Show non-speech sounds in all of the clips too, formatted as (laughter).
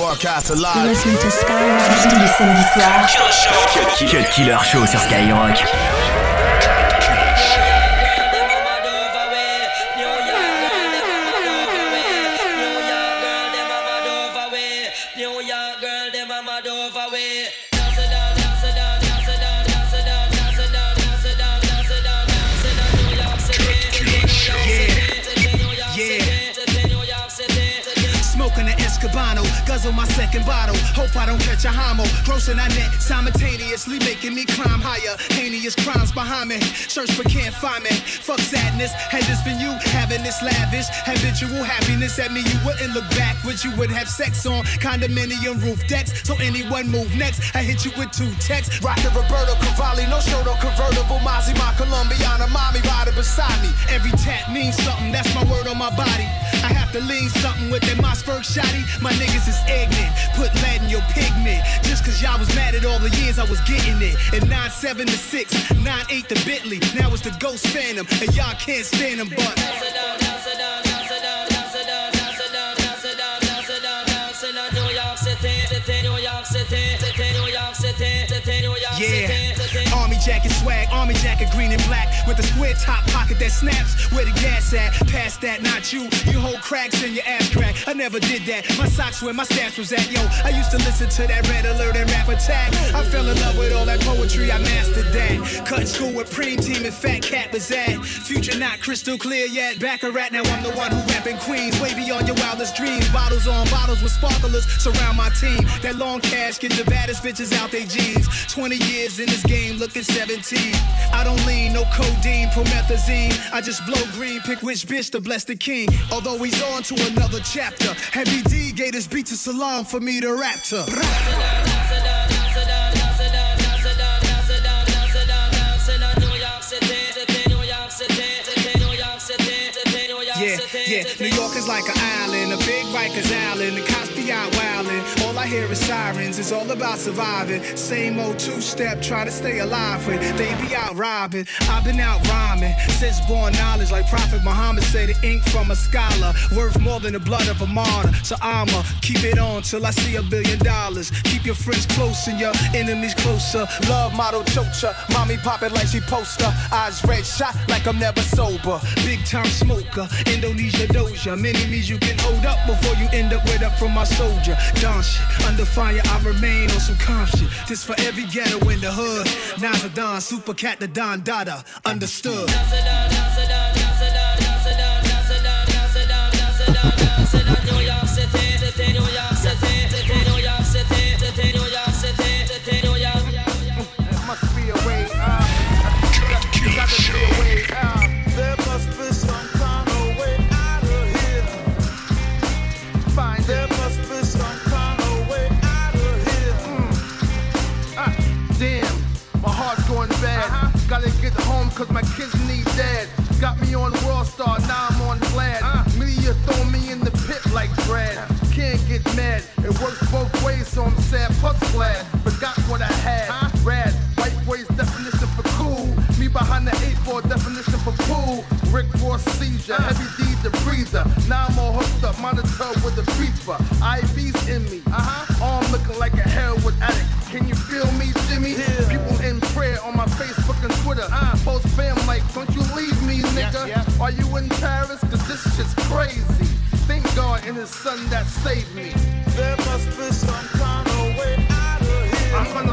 Broadcast live. Listen to Skyrock. Tous les samedis soirs. Cut Killer Show sur Skyrock. Guzzle my second bottle. Hope I don't catch a homo. Grossing I net simultaneously making me climb higher. Heinous crimes behind me. Search but can't find me. Fuck sadness. Had this been you having this lavish habitual happiness at me, you wouldn't look back. Would you would have sex on condominium roof decks? So anyone move next? I hit you with two texts. Rock the Roberto Cavalli, no show, no convertible. Mozzie, my Colombiana, mommy riding beside me. Every tap means something. That's my word on my body. I have to lean something with that Mossberg shotty. My niggas is ignorant. Put lead in your pigment. Just cause y'all was mad at all the years I was getting it. And 9 7 to 6, 9 8 to Bentley. Now it's the Ghost Phantom. And y'all can't stand them, but. With a square top pocket that snaps. Where the gas at? Past that, not you. You hold cracks in your ass crack. Never did that. My socks where my stats was at. Yo, I used to listen to that red alert and rap attack. I fell in love with all that poetry. I mastered that. Cut school with Preem Team and Fat Cat was at. Future not crystal clear yet. Back a rat, now I'm the one who rapping Queens. Way beyond your wildest dreams. Bottles on bottles with sparklers surround my team. That long cash get the baddest bitches out they jeans. 20 years in this game, looking 17. I don't lean, no codeine, promethazine. I just blow green, pick which bitch to bless the king. Although he's on to another chapter. Heavy D gave this beat to Salaam for me to rap to. Yeah, yeah, New is like an island, a big Rikers Island. The cops be out wildin'. All I hear is sirens. It's all about surviving. Same old two-step, try to stay alive when they be out robbing. I've been out rhyming since born knowledge, like Prophet Muhammad said, the ink from a scholar worth more than the blood of a martyr. So I'ma keep it on till I see a billion dollars. Keep your friends close and your enemies closer. Love model chocha, mommy pop it like she poster. Eyes red shot like I'm never sober. Big time smoker, Indonesia doja. Means you can hold up before you end up with up from my soldier. Don shit, under fire I remain on some calm shit. This for every ghetto in the hood. Now's Don, Super Cat the Don Dada. Understood. New Now I'm all hooked up, monitor with the creeper. IVs in me, uh-huh. arm looking like a heroin addict. Can you feel me, Jimmy? Yeah. People in prayer on my Facebook and Twitter. Uh. Post fam like, don't you leave me, nigga. Yeah, yeah. Are you in Paris? Cause this shit's crazy. Thank God and his son that saved me. There must be some kind of way out of here.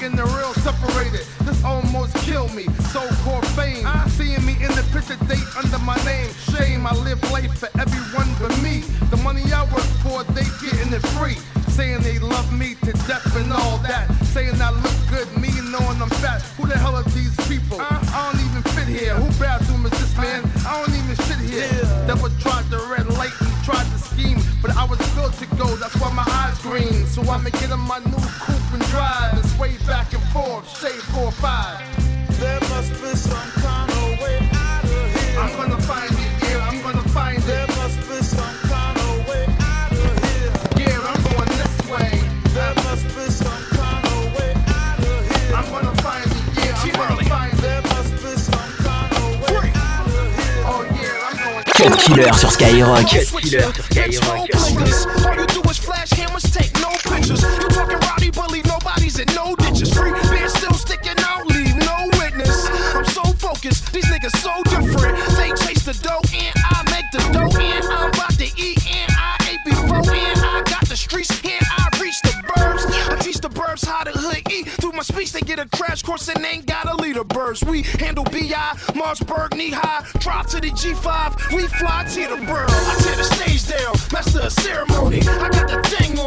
Fake and the real separated. This almost killed me. So-called fame. Uh, seeing me in the picture date under my name. Shame, I live life for everyone but me. The money I work for, they getting it free. Saying they love me to death and all that. Saying I look good, me knowing I'm fat. Who the hell are these people? Uh, I don't even fit here. Who bathroom is this, man? I don't even sit here. Yeah. Never tried the red light and tried to scheme, but I was built to go. That's why my eyes green. So I'ma get in my new coupe and drive leave no witness. I'm so focused, these niggas so different. They chase the dough and I make the dough and I'm about to eat and I ate before and I got the streets and I reach the burbs. I teach the burbs how to hood eat. Speech, they get a crash course and ain't got a lead burst. We handle BI, Marsburg, knee high, drop to the G5, we fly to the burb. I tear the stage down, master of ceremony. I got the thing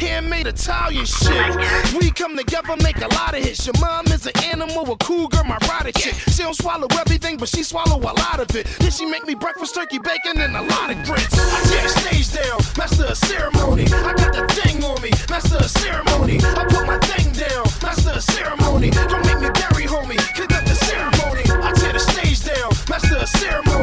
handmade Italian shit. We come together, make a lot of hits. Your mom is an animal, a cool girl, my rider chick. She don't swallow everything, but she swallow a lot of it. Then she make me breakfast, turkey, bacon, and a lot of grits. I tear stage down, master of ceremony. I got the thing on me, master of ceremony. I put my thing down, master of ceremony. Don't make me Gary, homie, conduct the ceremony. I tear the stage down, master of ceremony.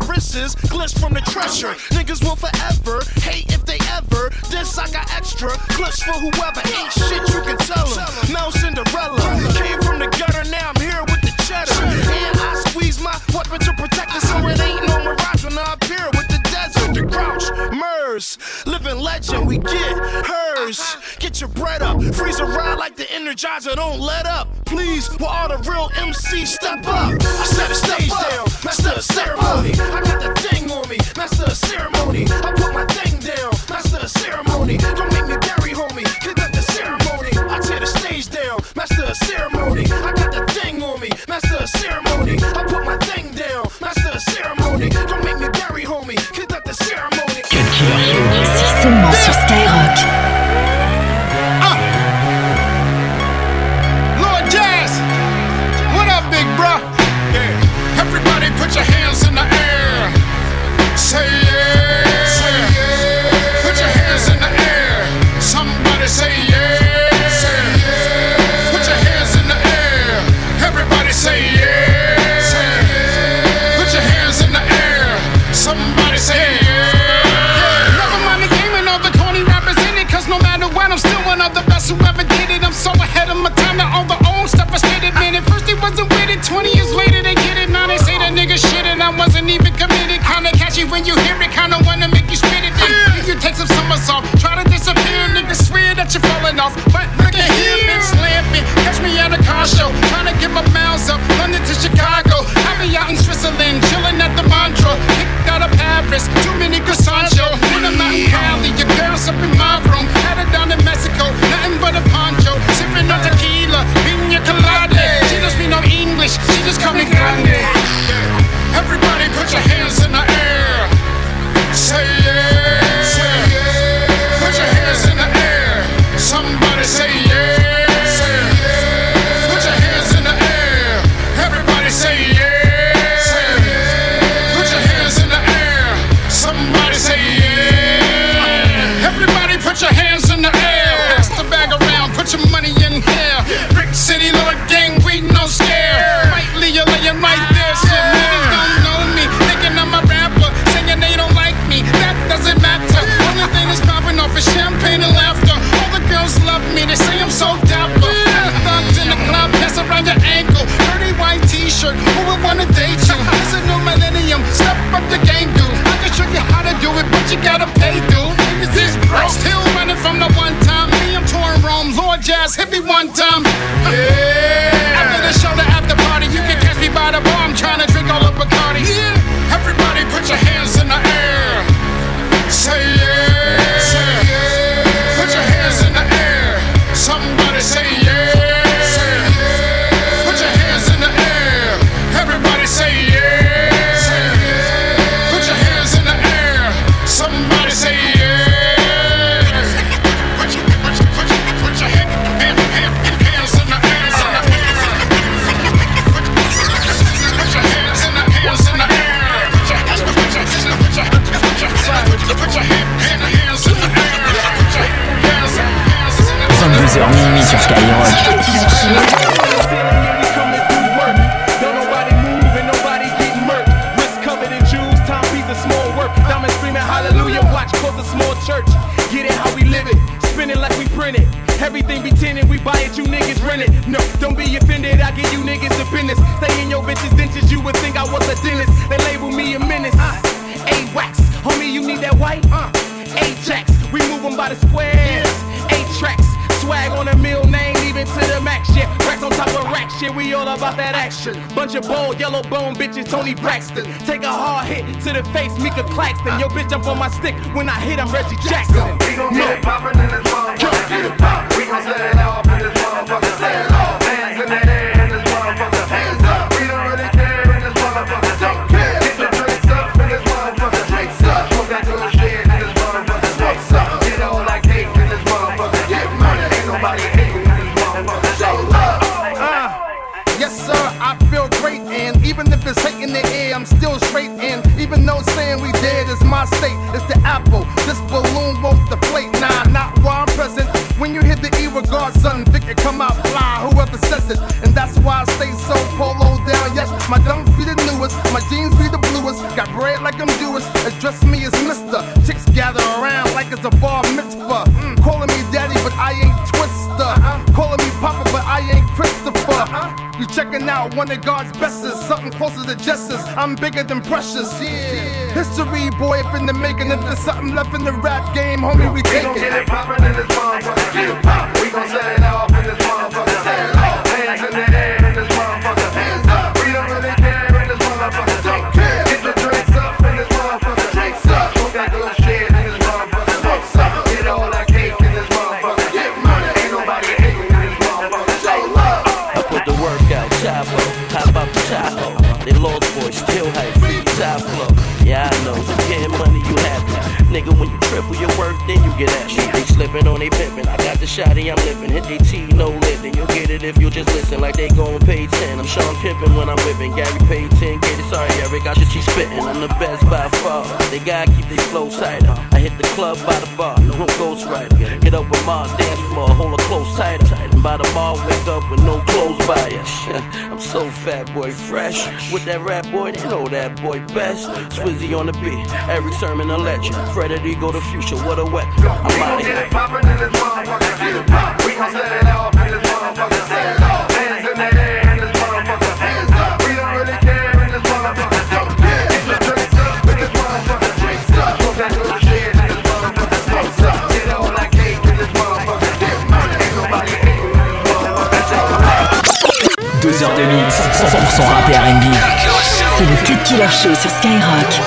My wrists, glitch from the treasure. Niggas will forever hate if they ever. This I got extra glitch for whoever ain't shit. You can tell them. Mel Cinderella came from the gutter, now I'm here Living legend. We get hers. Get your bread up, freeze a ride like the Energizer. Don't let up, please. While all the real MCs step up. I set a stage down, master of ceremony. I got the thing on me, master of ceremony. I put my thing down, master of ceremony. Don't make me Gary, homie, conduct the ceremony. I tear the stage down, master of ceremony. I got the thing on me, master of ceremony. I put C'est seulement A-wax, homie, you need that white? Uh, Ajax, we move them by the squares. Eight tracks, swag on a mill name, even to the max shit. Racks on top of racks, shit, we all about that action. Bunch of bold, yellow bone bitches, Toni Braxton. Take a hard hit to the face, Mika Claxton. Yo, bitch, jump on my stick. When I hit, I'm Reggie Jackson. We gon' get it poppin' in this motherfucker. Get it pop. We gon' set it off in this motherfucker. Even though saying we dead is my state, it's the apple. This balloon won't deflate. Nah, not while I'm present. When you hit the E regard, something thick, it come out fly. Whoever says it, and that's why I stay so polo down. Yes, my dunks be the newest, my jeans be the bluest. Got bread like I'm Jewish. Address me as out one of God's bestest, something closer to justice. I'm bigger than precious. Yeah. History, boy, up in the making. If there's something left in the rap game, homie, we take gon' get it it. poppin' in this. Get it pop. Shotty, I'm living. Hit they T, no living. You'll get it if you just listen, like they gon' pay 10. I'm Sean Pippin when I'm whipping. Gary 10, get it, sorry, Eric, I just keep spittin'. I'm the best by far. They gotta keep their flow tighter. I hit the club by the bar, no ghost rider. Get up with Mars, dance floor, hold her close tighter. By the bar, wake up with no clothes by ya. (laughs) I'm so fat, boy, fresh. With that rap boy, they know that boy best. Swizzy on the beat, Erick Sermon a legend. Fred Ego the future, what a weapon. I'm out get here. Heures de mix, 100% rap et R&B. C'est le Cut Killer Show sur Skyrock.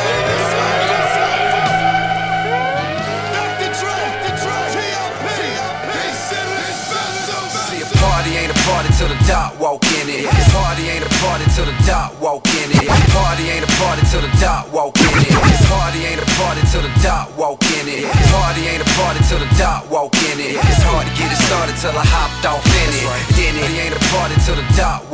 See, party ain't a party till the dot walk in it. A party ain't a party till the dot walk in it. A party ain't a party till the dot walk in it. A party ain't a party till the dot walk in it. A party ain't a party till the dot walk in it. It's hard to get it started till I hopped off in it. Then it ain't a party till the dot walk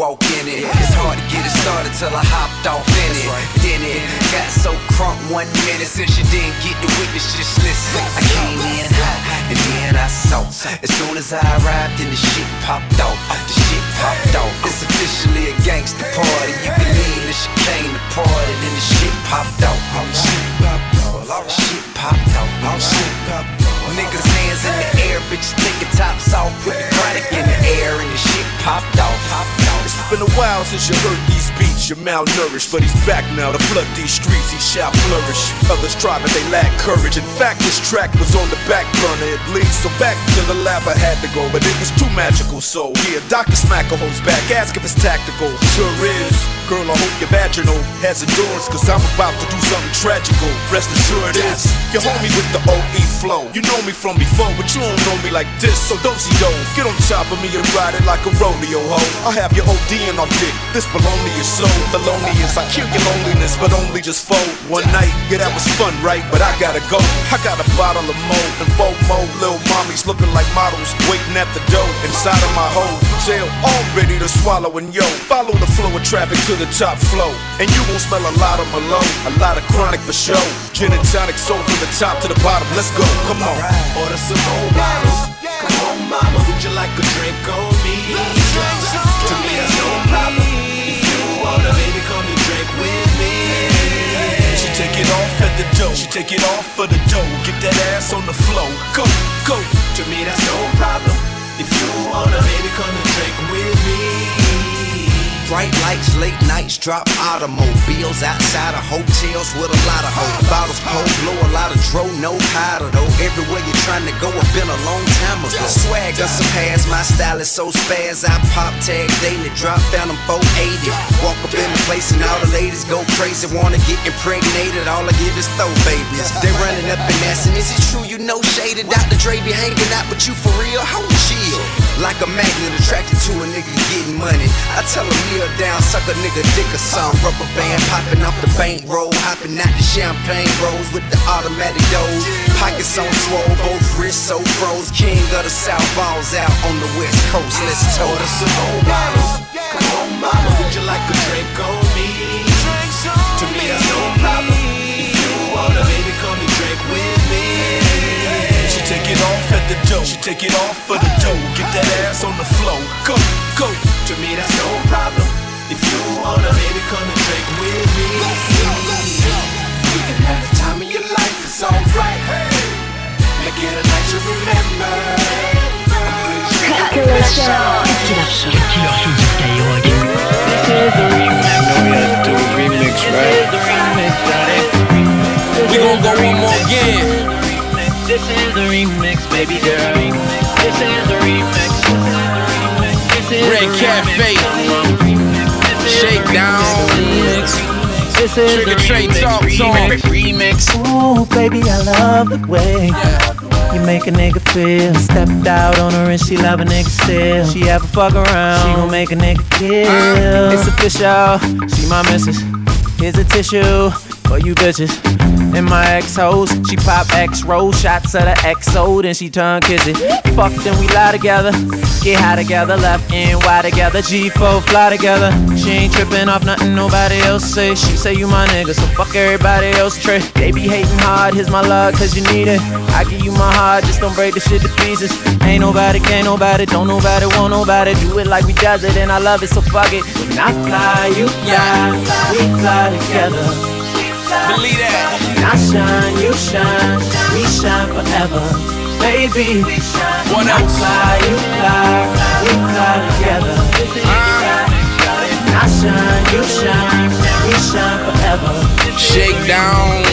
in it. It's hard to get it started till I hopped off in it. Then it got so crunk one minute since you didn't get the witness. Just listen. I came in hot and then I saw. As soon as I arrived, then the shit popped off. The shit popped off. It's officially a gangster party. You can leave the shit came to party, then the shit popped off. Shit popped off. Shit popped off. Shit popped off. Niggas hands in the air, bitches taking tops off, put the chronic in the air, and the shit popped off. Popped. It's been a while since you heard these beats. You're malnourished, but he's back now to flood these streets. He shall flourish. Others try, but they lack courage. In fact, this track was on the back burner. It leads so back to the lab I had to go, but it was too magical. So yeah, Dr. Smacker holds back. Ask if it's tactical. Sure is. Girl, I hope your vaginal has endurance, cause I'm about to do something tragical. Rest assured is. You homie with the OE flow. You know me from before, but you don't know me like this. So don't see yo. Get on top of me and ride it like a rodeo hoe. I have your OD on dick. This baloney is so felonious. I kill your loneliness, but only just fold. One night, yeah, that was fun, right? But I gotta go. I got a bottle of mo and four more little mommies looking like models, waiting at the door inside of my hole. Jail, all ready to swallow and yo. Follow the flow of traffic to the top flow. And you won't smell a lot of Malone, a lot of chronic for show. Gin and tonic soul from the top to the bottom. Let's go, come on. Order some more bottles. Come on, mama. would you like a drink on me? To me, that's no problem. If you wanna, baby, come and drink with me. She take it off at the dough. She take it off for the dough. Get that ass on the floor. Go, go. To me, that's no problem. If you wanna, baby, come and drink with me. Bright lights, late nights, drop automobiles outside of hotels with a lot of hoes. Bottles cold, blow a lot of dro, no powder though. Everywhere you're trying to go, I've been a long time ago. Swag surpass, my style is so spaz. I pop tag daily, drop Phantom 480. Walk up in the place and all the ladies go crazy, wanna get impregnated. All I give is throw babies. They running up and asking, is it true you know shaded? Dr. Dre be hanging out with you for real? Hold chill. Like a magnet attracted to a nigga getting money. I tell him kneel down, suck a nigga dick or some rubber band popping off the bankroll, hopping out the champagne rolls with the automatic doors. Pockets on swole, both wrists so froze. King of the South balls out on the West Coast. Let's toast. some more bottles. Come on, mama, would you like a drink on me? To me, that's no problem. If you wanna, baby, come and drink with take it off at the dough. She take it off for the dough. Get that ass on the floor. Go, go. To me, that's no problem. If you wanna, baby, come and drink with me. Let's go, let's go. You can have the time of your life, it's alright. Make it a night you remember. Cut Killer Show. Cut Killer Show. Cut Killer Show sur Skyrock. know we had to do a remix, right? We gon' go one more again. This is the remix, baby girl. This is the remix. This is Red the Cafe. Shakedown. This is Trigga the Trey remix, Talk Talk. remix. Ooh, baby, I love the way you make a nigga feel. Stepped out on her and she love a nigga still. She ever fuck around, she gon' make a nigga kill. It's official, she my missus. Here's a tissue for you bitches. And my ex hoes, she pop X roll shots at her XO, then she turn kiss it. Fuck, then we lie together. Get high together, left and Y together. G4 fly together. She ain't tripping off nothing nobody else say. She say you my nigga, so fuck everybody else trick. They be hating hard, here's my love, cause you need it. I give you my heart, just don't break the shit to pieces. Ain't nobody, can't nobody, don't nobody, want nobody. Do it like we does it, and I love it, so fuck it. When I fly, you fly, we fly together. Believe that. I shine, you shine, we shine forever. Baby, What I else? fly, you fly, we fly together. I shine, you shine, we shine forever. Shakedown.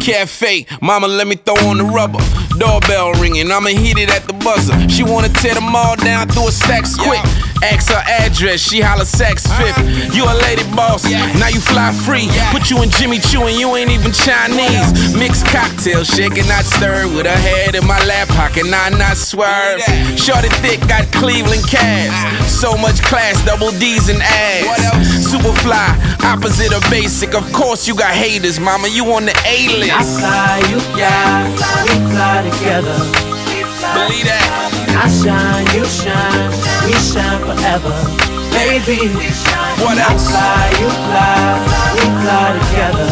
Cafe, mama, let me throw on the rubber. Doorbell ringing, I'ma hit it at the buzzer. She wanna tear them all down through a stacks quick. Ask her address, she holla sex Fifth. Uh-huh. You a lady boss, now you fly free. Put you in Jimmy Choo and you ain't even Chinese. Mixed cocktail, shaking, not stirred. With her head in my lap pocket, nah, not swerve. Shorty thick, got Cleveland calves. Uh-huh. So much class, double D's and ass. Super fly, opposite of basic. Of course, you got haters, mama. You on the A list. I fly, you fly, we fly together. Believe that. I shine, you shine, we shine forever. Baby, What I else? fly, you fly, we fly together.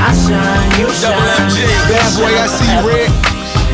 I shine, you shine. Double MG. Bad boy, I see red.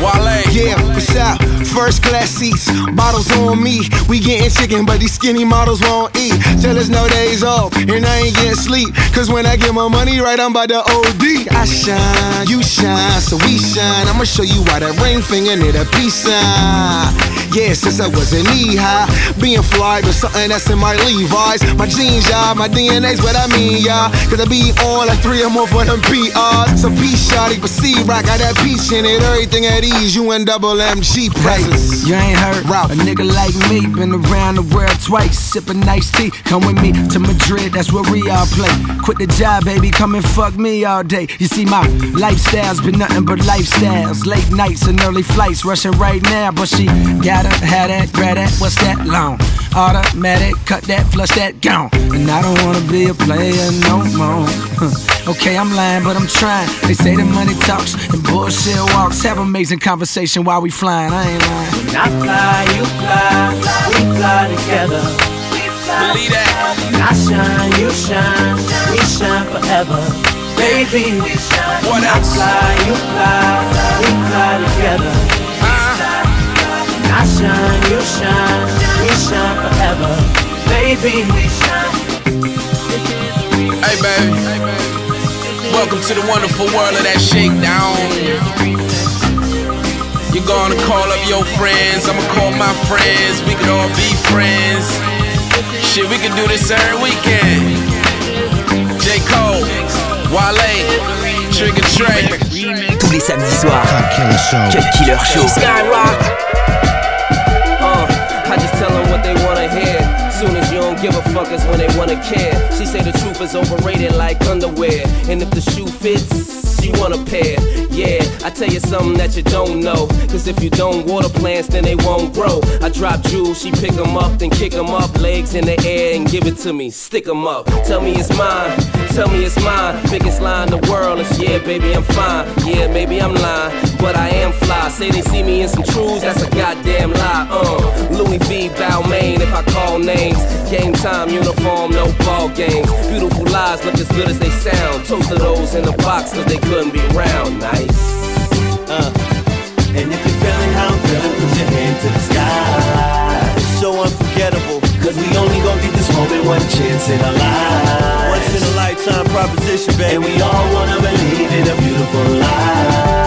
Wale. Yeah, what's up? First class seats, bottles on me. We getting chicken, but these skinny models won't eat. Tell us no days off, and I ain't getting sleep. Cause when I get my money right, I'm by the OD. I shine, you shine, so we shine. I'ma show you why that ring finger need a peace sign. Yeah, since I was in knee high, being fly was something that's in my Levi's. My jeans, y'all, my DNA's what I mean, y'all. Cause I be on like three or more for them PRs. So peace, shawty, but see, rock got that peach in it. Everything at ease, you and double MG presence. You ain't heard A nigga like me been around the world twice, sipping nice tea. Come with me to Madrid, that's where we all play. Quit the job, baby, come and fuck me all day. You see, my lifestyle's been nothing but lifestyles. Late nights and early flights, rushing right now, but she gotta have that, grab that, what's that long? Automatic, cut that, flush that, gone. And I don't wanna be a player no more. (laughs) okay, I'm lying, but I'm trying. They say the money talks and bullshit walks. Have amazing conversation while we flying. I ain't lying. When I fly, you fly, we fly together. Believe that. I shine, you shine, we shine forever. Baby, What else? I fly, you fly, we fly together. I shine, you shine, we shine forever. Baby, we shine. Hey, baby. Welcome to the wonderful world of that shakedown. You're gonna call up your friends, I'ma call my friends. We could all be friends. Shit, we could do this every weekend. J. Cole, Wale, Trigga Trey. Tous les samedis soirs. Cut Killer Show. Skyrock. They wanna hear. Soon as you don't give a fuck is when they wanna care. She say the truth is overrated like underwear. And if the shoe fits, she want a pair. Yeah, I tell you something that you don't know. Cause if you don't water plants, then they won't grow. I drop jewels, she pick 'em up, then kick 'em up. Legs in the air and give it to me. Stick 'em up. Tell me it's mine. Tell me it's mine. Biggest lie in the world is yeah, baby, I'm fine. Yeah, maybe I'm lying, but I am fly. Say they see me in some trues, that's a goddamn lie. Uh, Louis V. Balmain, if I call names. Game time, uniform, no ball games. Beautiful lies look as good as they sound. Toast to those in the box, cause they couldn't be round. Nice. Uh. And if you're feeling how I'm feeling, put your hand to the sky. It's so unforgettable. Cause we only gon' get this moment one chance in our lives. Once in a lifetime proposition, baby. And we all wanna believe in a beautiful life.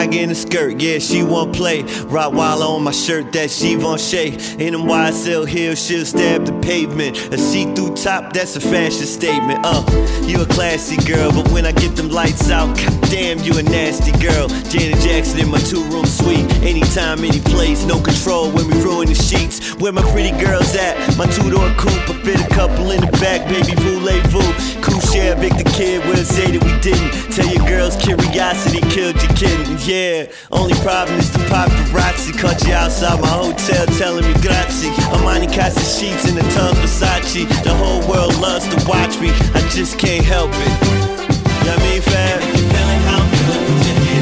Tiger in a skirt, yeah, she won't play. Rottweiler on my shirt, that Givenchy. In them YSL heels, she'll stab the pavement. A see-through top, that's a fashion statement. Uh, you a classy girl, but when I get them lights out, goddamn, you a nasty girl. Janet Jackson in my two-room suite. Anytime, any place, no control when we ruin the sheets. Where my pretty girls at? My two-door coupe, I fit a couple in the back, baby, voulez-vous. Cool share, Vic the kid, we'll say that we didn't. Tell your girls curiosity killed your kitten. Yeah, only problem is the paparazzi caught you outside my hotel telling me grazie. Armani the sheets in the tub Versace. The whole world loves to watch me. I just can't help it. You know what I mean, fam? Feeling how I'm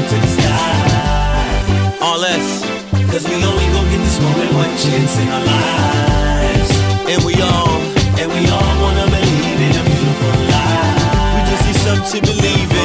to the sky. All less. Cause we only gon' get this moment one chance in our lives. And we all, and we all wanna believe in a beautiful life. We just need something to believe in.